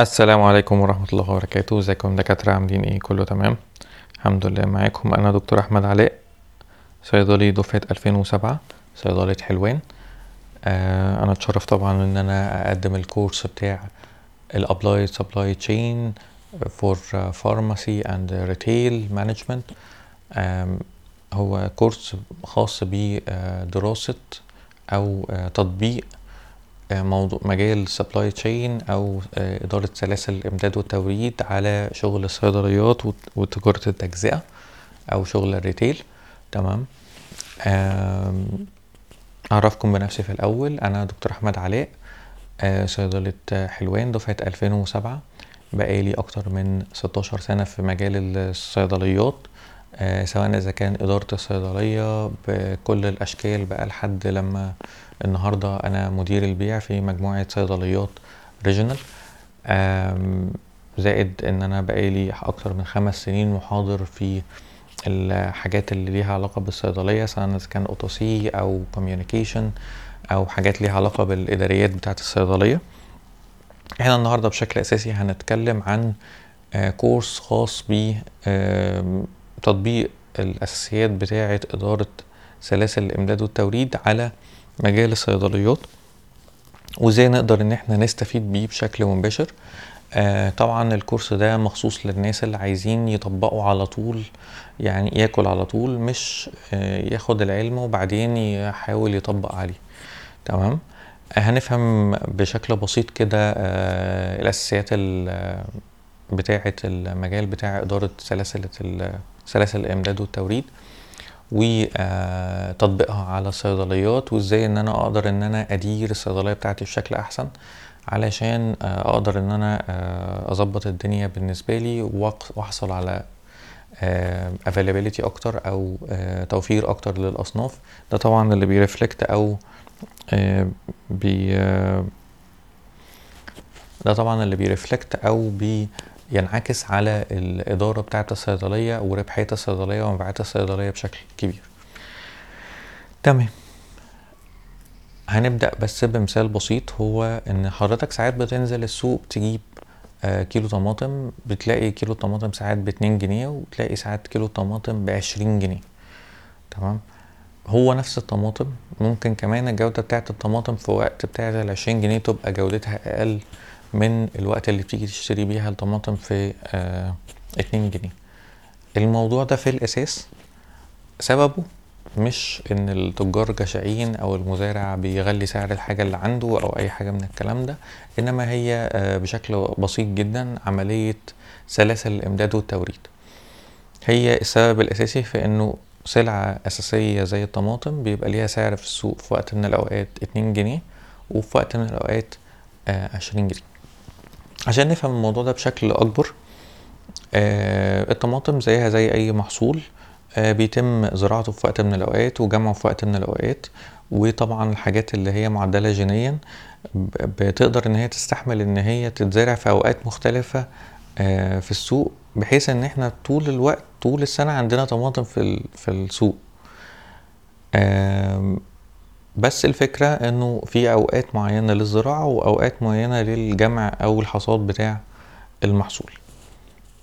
السلام عليكم ورحمة الله وبركاته. إزيكم دكاترة عاملين إيه؟ كله تمام؟ الحمد لله معاكم. أنا دكتور أحمد علاء صيدلي دفعة 2007 صيدلة حلوان. آه أنا اتشرف طبعا إن أنا أقدم ال course بتاع ال applied supply chain for pharmacy and retail management هو course خاص بدراسة أو تطبيق موضوع مجال supply chain أو آه، إدارة سلاسل الإمداد والتوريد على شغل الصيدليات وت- وتجارة التجزئه أو شغل ال retail. تمام؟ أعرفكم بنفسي في الأول. أنا دكتور أحمد علاء آه، صيدلة آه، حلوان دفعة 2007 بقالي أكتر من 16 سنة في مجال الصيدليات. آه، سواء إذا كان إدارة الصيدلية بكل الأشكال بقى لحد لما النهارده أنا مدير البيع في مجموعة صيدليات regional زائد إن أنا بقالي أكتر من خمس سنين محاضر في الحاجات اللي ليها علاقة بالصيدلية سواء إذا كان OTC أو communication أو حاجات ليها علاقة بالإداريات بتاعة الصيدلية. إحنا النهارده بشكل أساسي هنتكلم عن آه، course خاص ب تطبيق الأساسيات بتاعة إدارة سلاسل الإمداد والتوريد على مجال الصيدليات وإزاي نقدر إن إحنا نستفيد بيه بشكل مباشر. آه طبعا الكورس ده مخصوص للناس اللي عايزين يطبقوا على طول يعني ياكل على طول مش آه ياخد العلم وبعدين يحاول يطبق عليه. تمام؟ آه هنفهم بشكل بسيط كده آه الأساسيات ال- آه، بتاعة المجال بتاع إدارة سلاسل سلاسل الإمداد والتوريد وتطبيقها على الصيدليات وإزاي إن أنا أقدر إن أنا أدير الصيدلية بتاعتي بشكل أحسن علشان آه، أقدر إن أنا آه، أظبط الدنيا بالنسبة لي وأحصل على availability أكتر أو آه، توفير أكتر للأصناف. ده طبعا اللي بي reflect أو آه، بي آه، ده طبعا اللي بيرفلكت أو بينعكس على الإدارة بتاعه الصيدلية وربحية الصيدلية ومبيعات الصيدلية بشكل كبير. تمام. هنبدأ بس بمثال بسيط هو إن حضرتك ساعات بتنزل السوق تجيب آه، كيلو طماطم بتلاقي كيلو طماطم ساعات باتنين جنيه وتلاقي ساعات كيلو طماطم بعشرين جنيه. تمام. هو نفس الطماطم ممكن كمان الجودة بتاعت الطماطم في وقت بتاعت العشرين جنيه تبقى جودتها أقل من الوقت اللي بتيجي تشتري بيها الطماطم في آه اتنين جنيه. الموضوع ده في الأساس سببه مش إن التجار جشعين أو المزارع بيغلي سعر الحاجة اللي عنده أو أي حاجة من الكلام ده إنما هي آه، بشكل بسيط جدا عملية سلاسل الإمداد والتوريد. هي السبب الأساسي في إنه سلعة أساسية زي الطماطم بيبقى ليها سعر في السوق في وقت من الأوقات اتنين جنيه وفي وقت من الأوقات آه، عشرين جنيه. عشان نفهم الموضوع ده بشكل أكبر آه، الطماطم زيها زي أي محصول آه، بيتم زراعته في وقت من الأوقات وجمعه في وقت من الأوقات وطبعا الحاجات اللي هي معدلة جينيا بتقدر إن هي تستحمل إن هي تتزرع في أوقات مختلفة آه، في السوق بحيث إن إحنا طول الوقت طول السنة عندنا طماطم في في السوق. بس الفكرة إنه في أوقات معينة للزراعة وأوقات معينة للجمع أو الحصاد بتاع المحصول.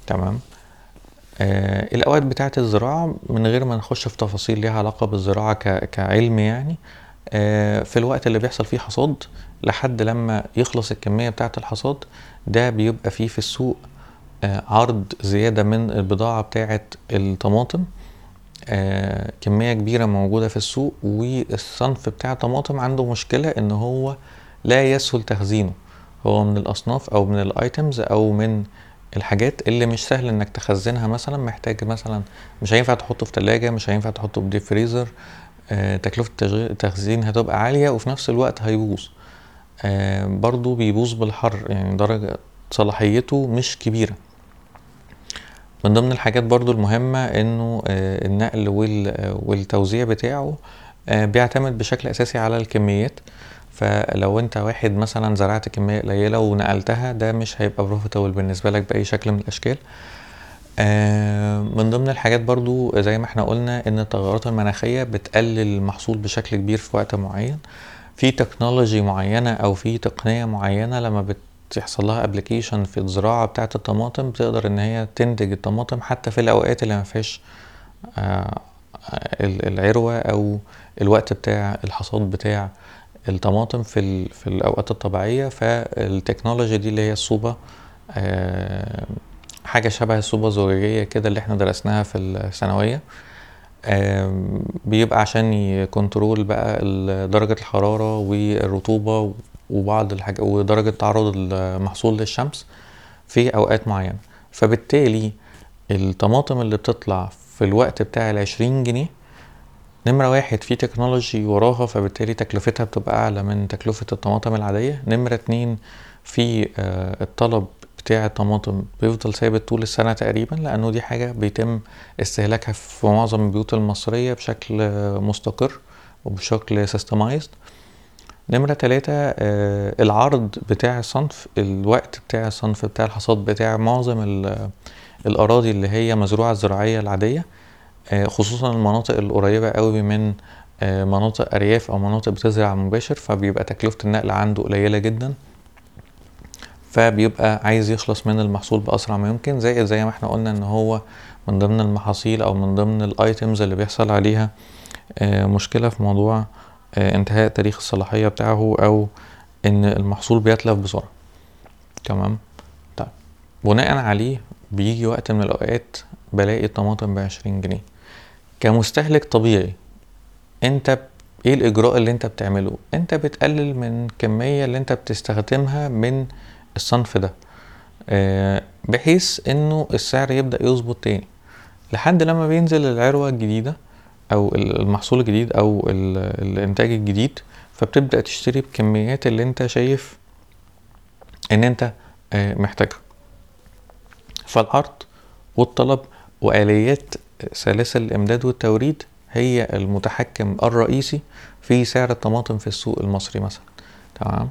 تمام؟ آه الأوقات بتاعة الزراعة من غير ما نخش في تفاصيل ليها علاقة بالزراعة ك- كعلم يعني آه في الوقت اللي بيحصل فيه حصاد لحد لما يخلص الكمية بتاعة الحصاد ده بيبقى فيه في السوق آه عرض زيادة من البضاعة بتاعة الطماطم. آه كمية كبيرة موجودة في السوق والصنف بتاع الطماطم عنده مشكلة إن هو لا يسهل تخزينه. هو من الأصناف أو من الأيتمز أو من الحاجات اللي مش سهل إنك تخزنها مثلا محتاج مثلا مش هينفع تحطه في تلاجة مش هينفع تحطه في ديب فريزر آه تكلفة التخزين هتبقى عالية وفي نفس الوقت هيبوظ. آه برضو بيبوظ بالحر يعني درجة صلاحيته مش كبيرة. من ضمن الحاجات برضو المهمة إنه آه النقل آه، والتوزيع بتاعه آه بيعتمد بشكل أساسي على الكميات. فلو أنت واحد مثلا زرعت كمية قليلة ونقلتها ده مش هيبقى profitable بالنسبة لك بأي شكل من الأشكال. من ضمن الحاجات برضو زي ما إحنا قلنا إن التغيرات المناخية بتقلل المحصول بشكل كبير في وقت معين. في technology معينة أو في تقنية معينة لما يحصل لها application في الزراعة بتاعة الطماطم بتقدر إن هي تنتج الطماطم حتى في الأوقات اللي ما فيهاش آه، العروة أو الوقت بتاع الحصاد بتاع الطماطم في في الأوقات الطبيعية. فال technology دي اللي هي الصوبة آه، حاجة شبه الصوبة الزجاجية كده اللي إحنا درسناها في الثانوية. آم، بيبقى عشان ي control بقى ال- درجة الحرارة والرطوبة وبعض الحاجات ودرجة تعرض المحصول للشمس في أوقات معينة. فبالتالي الطماطم اللي بتطلع في الوقت بتاع العشرين جنيه نمرة واحد في تكنولوجي وراها فبالتالي تكلفتها بتبقى أعلى من تكلفة الطماطم العادية. نمرة اتنين في آه، الطلب بتاع الطماطم بيفضل ثابت طول السنة تقريبا لأنه دي حاجة بيتم استهلاكها في معظم البيوت المصرية بشكل آه، مستقر وبشكل سيستمايزد نمرة تلاتة آه، العرض بتاع الصنف الوقت بتاع الصنف بتاع الحصاد بتاع معظم ال- الأراضي اللي هي مزروعة زراعية العادية آه، خصوصا المناطق القريبة قوي من آه، مناطق أرياف أو مناطق بتزرع مباشر فبيبقى تكلفة النقل عنده قليلة جدا فبيبقى عايز يخلص من المحصول بأسرع ما يمكن زائد زي ما إحنا قلنا إن هو من ضمن المحاصيل أو من ضمن الايتمز اللي بيحصل عليها مشكلة في موضوع انتهاء تاريخ الصلاحية بتاعه أو إن المحصول بيتلف بسرعة. تمام؟ طيب. بناء عليه بيجي وقت من الأوقات بلاقي الطماطم بعشرين جنيه. كمستهلك طبيعي أنت إيه الإجراء اللي أنت بتعمله؟ أنت بتقلل من الكمية اللي أنت بتستخدمها من الصنف ده آه، بحيث إنه السعر يبدأ يظبط تاني. لحد لما بينزل العروة الجديدة أو ال- المحصول الجديد أو ال- الإنتاج الجديد فبتبدأ تشتري بكميات اللي أنت شايف إن أنت آه، محتاجها. فالعرض والطلب وآليات سلاسل الإمداد والتوريد هي المتحكم الرئيسي في سعر الطماطم في السوق المصري مثلا. تمام؟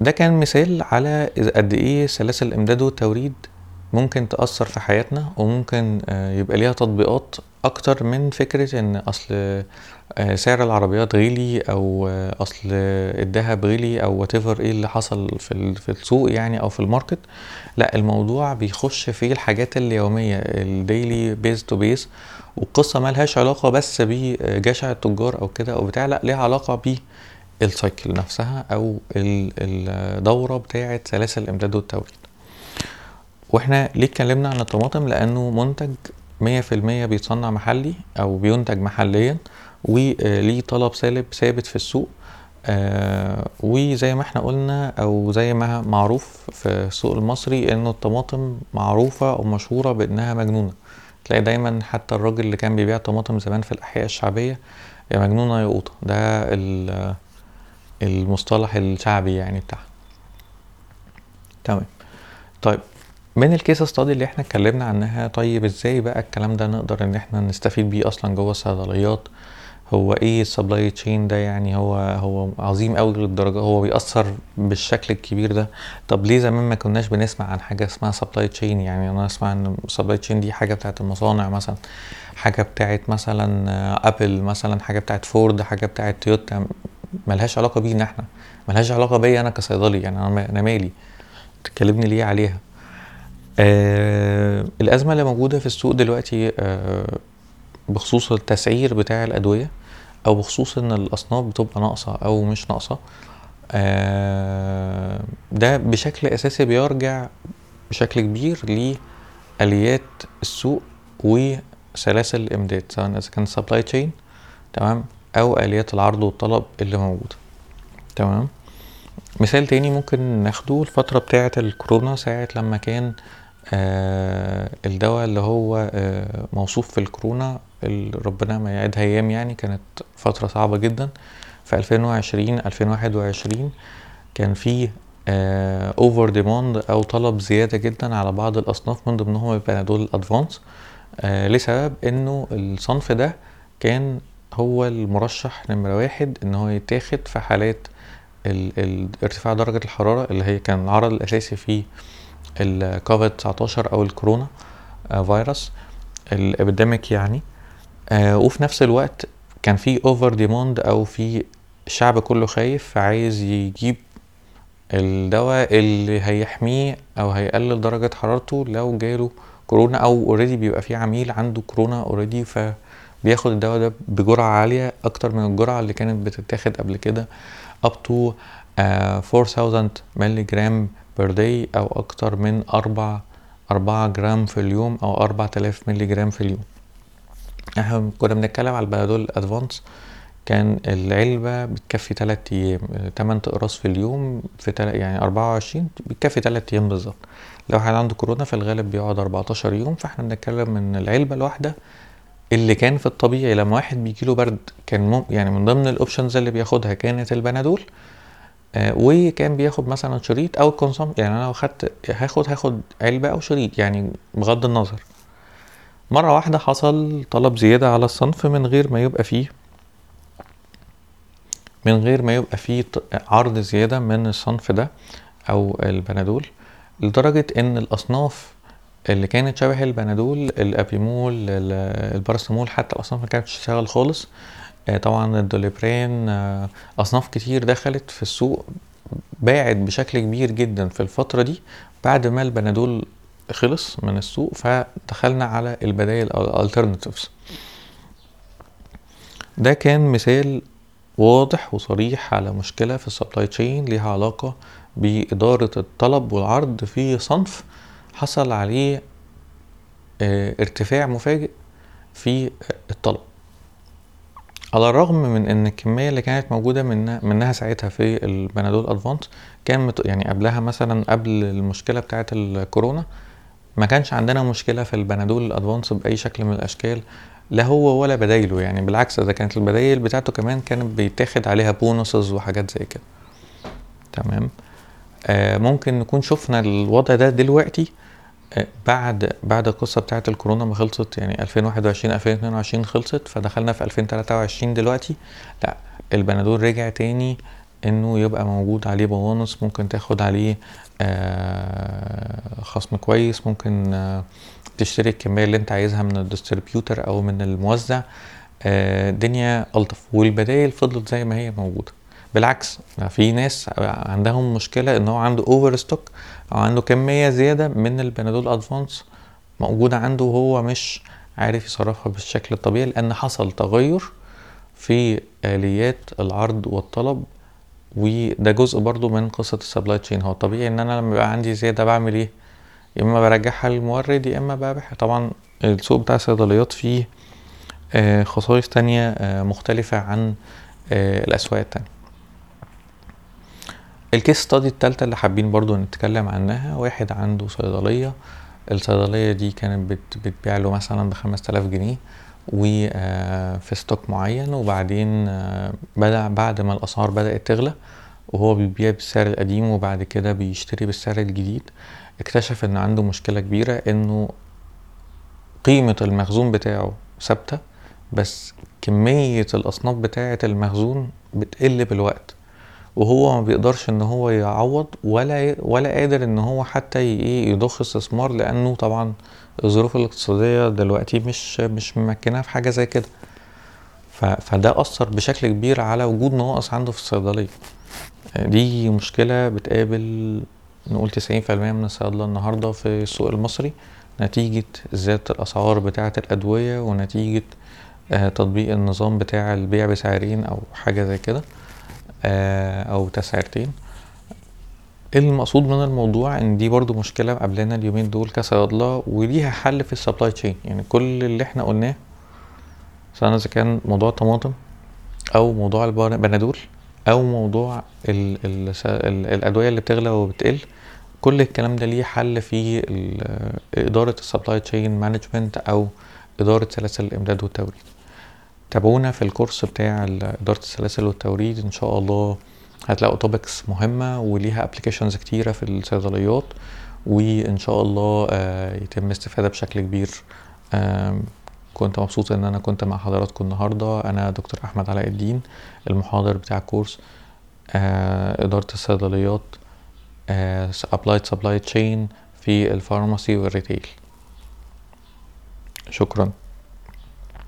ده كان مثال على قد إيه سلاسل الامداد والتوريد ممكن تأثر في حياتنا وممكن آه، يبقى ليها تطبيقات أكتر من فكرة إن أصل آه، سعر العربيات غلي أو آه، أصل الذهب غلي أو whatever إيه اللي حصل في في السوق يعني أو في ال market لا الموضوع بيخش في الحاجات اليومية ال daily basis to basis والقصة ملهاش علاقة بس بجشع التجار أو كده أو بتاع لا ليها علاقة بيه السايكل نفسها أو ال- الدوره بتاعة سلاسل الإمداد والتوريد. وإحنا ليه اتكلمنا عن الطماطم؟ لأنه منتج 100% بيتصنع محلي أو بينتج محليا وليه طلب سالب ثابت في السوق آه وزي ما إحنا قلنا أو زي ما معروف في السوق المصري إنه الطماطم معروفة أو مشهورة بإنها مجنونة. تلاقي دايما حتى الراجل اللي كان بيبيع طماطم زمان في الأحياء الشعبية يا مجنونة يا قوطة. ده ال- المصطلح الشعبي يعني بتاعها. تمام. طيب من ال case study اللي إحنا اتكلمنا عنها طيب إزاي بقى الكلام ده نقدر إن إحنا نستفيد بيه أصلا جوه الصيدليات؟ هو إيه ال supply chain ده يعني؟ هو هو عظيم قوي للدرجة هو بيأثر بالشكل الكبير ده. طب ليه زمان ما كناش بنسمع عن حاجة اسمها supply chain يعني أنا أسمع إن ال supply chain دي حاجة بتاعت المصانع مثلا حاجة بتاعت مثلا ابل مثلا حاجة بتاعت فورد حاجة بتاعت تويوتا ملهاش علاقة بينا إحنا ملهاش علاقة بيا أنا كصيدلي يعني أنا مالي. تكلمني ليه عليها؟ آه الأزمة اللي موجودة في السوق دلوقتي آه بخصوص التسعير بتاع الأدوية أو بخصوص إن الأصناف بتبقى ناقصة أو مش ناقصة آه ده بشكل أساسي بيرجع بشكل كبير لآليات السوق وسلاسل الإمداد سواء إذا كان سبلاي تشين تمام؟ أو آليات العرض والطلب اللي موجوده تمام؟ مثال تاني ممكن ناخده الفترة بتاعة الكورونا ساعة لما كان الدواء اللي هو آه موصوف في الكورونا ال- ربنا ما يعيدها أيام يعني كانت فترة صعبة جدا. في 2020 2021 كان في over demand أو طلب زيادة جدا على بعض الأصناف من ضمنهم البنادول ال Advance آه لسبب إنه الصنف ده كان هو المرشح نمرة واحد إن هو يتاخد في حالات ال- ال- ارتفاع درجة الحرارة اللي هي كان العرض الأساسي في الكوفيد 19 أو الكورونا آه، فيروس ال epidemic يعني. آه، وفي نفس الوقت كان في over demand أو في الشعب كله خايف فعايز يجيب الدواء اللي هيحميه أو هيقلل درجة حرارته لو جاله كورونا أو already بيبقى في عميل عنده كورونا already فبياخد الدواء ده بجرعة عالية أكتر من الجرعة اللي كانت بتتاخد قبل كده up to uh, 4000 ملي جرام per day أو أكتر من أربع أربعة جرام في اليوم أو أربعة آلاف ملي جرام في اليوم. إحنا كنا بنتكلم على البنادول Advance كان العلبة بتكفي تلات أيام تمن أقراص في اليوم في تل... يعني أربعة وعشرين بتكفي تلات أيام بالظبط. لو واحد عنده كورونا في الغالب بيقعد أربعتاشر يوم فإحنا بنتكلم إن العلبة الواحدة اللي كان في الطبيعي لما واحد بيجيله برد كان مم... يعني من ضمن ال options اللي بياخدها كانت البنادول. وكان بياخد مثلا شريط أو ال consume يعني أنا لو خدت هاخد هاخد علبة أو شريط يعني بغض النظر. مرة واحدة حصل طلب زيادة على الصنف من غير ما يبقى فيه من غير ما يبقى فيه عرض زيادة من الصنف ده أو البنادول لدرجة إن الأصناف اللي كانت شبه البنادول الأبيمول الباراسيتامول حتى الأصناف ما كانتش تشتغل خالص طبعا الدوليبرين أصناف كتير دخلت في السوق باعت بشكل كبير جدا في الفترة دي بعد ما البنادول خلص من السوق فدخلنا على البدائل alternatives. ده كان مثال واضح وصريح على مشكلة في ال supply chain ليها علاقة بإدارة الطلب والعرض في صنف حصل عليه آه ارتفاع مفاجئ في الطلب. على الرغم من إن الكمية اللي كانت موجودة منها, منها ساعتها في البنادول Advance كان يعني قبلها مثلا قبل المشكلة بتاعة الكورونا ما كانش عندنا مشكلة في البنادول الادفانس بأي شكل من الأشكال لا هو ولا بدايله يعني بالعكس ده كانت البدايل بتاعته كمان كانت بيتاخد عليها بونصز وحاجات زي كده. تمام؟ آه ممكن نكون شفنا الوضع ده دلوقتي بعد بعد القصة بتاعه الكورونا ما خلصت يعني 2021 2022 خلصت فدخلنا في 2023 دلوقتي. لا البنادول رجع تاني إنه يبقى موجود عليه بونص ممكن تاخد عليه آه خصم كويس ممكن آه تشتري الكمية اللي انت عايزها من ال distributor أو من الموزع. الدنيا ألطف والبدايل فضلت زي ما هي موجودة. بالعكس في ناس عندهم مشكلة إن هو عنده over stock أو عنده كمية زيادة من البنادول Advance موجودة عنده وهو مش عارف يصرفها بالشكل الطبيعي لأن حصل تغير في آليات العرض والطلب وده جزء برضو من قصة ال supply chain. هو طبيعي إن أنا لما يبقى عندي زيادة بعمل إيه؟ يا إما برجعها للمورد يا إما ببيعها. طبعا السوق بتاع الصيدليات فيه آه خصائص تانية آه مختلفة عن آه الأسواق التانية. ال case study التالتة اللي حابين برضو نتكلم عنها واحد عنده صيدلية الصيدلية دي كانت بت بتبيع له مثلا بخمس تلاف جنيه وفي ستوك معين وبعدين بدأ بعد ما الأسعار بدأت تغلى وهو بيبيع بالسعر القديم وبعد كده بيشتري بالسعر الجديد اكتشف إن عنده مشكلة كبيرة إنه قيمة المخزون بتاعه ثابتة بس كمية الأصناف بتاعة المخزون بتقل بالوقت. وهو ما بيقدرش إن هو يعوض ولا ولا قادر إن هو حتى إيه يضخ استثمار لأنه طبعا الظروف الاقتصادية دلوقتي مش مش ممكناه في حاجة زي كده. فده أثر بشكل كبير على وجود نواقص عنده في الصيدلية. دي مشكلة بتقابل نقول تسعين في المية من الصيادلة النهاردة في السوق المصري نتيجة زيادة الأسعار بتاعة الأدوية ونتيجة آه تطبيق النظام بتاع البيع بسعرين أو حاجة زي كده. آه أو تسعيرتين. المقصود من الموضوع إن دي برضو مشكلة قابلنا اليومين دول كصيادلة وليها حل في ال supply chain يعني كل اللي إحنا قلناه سواء إذا كان موضوع الطماطم أو موضوع البنادول أو موضوع ال ال ال الأدوية اللي بتغلى وبتقل كل الكلام ده ليه حل في إدارة ال supply chain management أو إدارة سلاسل الإمداد والتوريد. تابعونا في الكورس بتاع إدارة السلاسل والتوريد. إن شاء الله هتلاقوا topics مهمة وليها applications كتيرة في الصيدليات. وإن شاء الله يتم استفادة بشكل كبير. كنت مبسوط إن أنا كنت مع حضراتكم النهارده. أنا دكتور أحمد علاء الدين المحاضر بتاع كورس آه إدارة الصيدليات applied supply chain في ال pharmacy وال retail شكرا.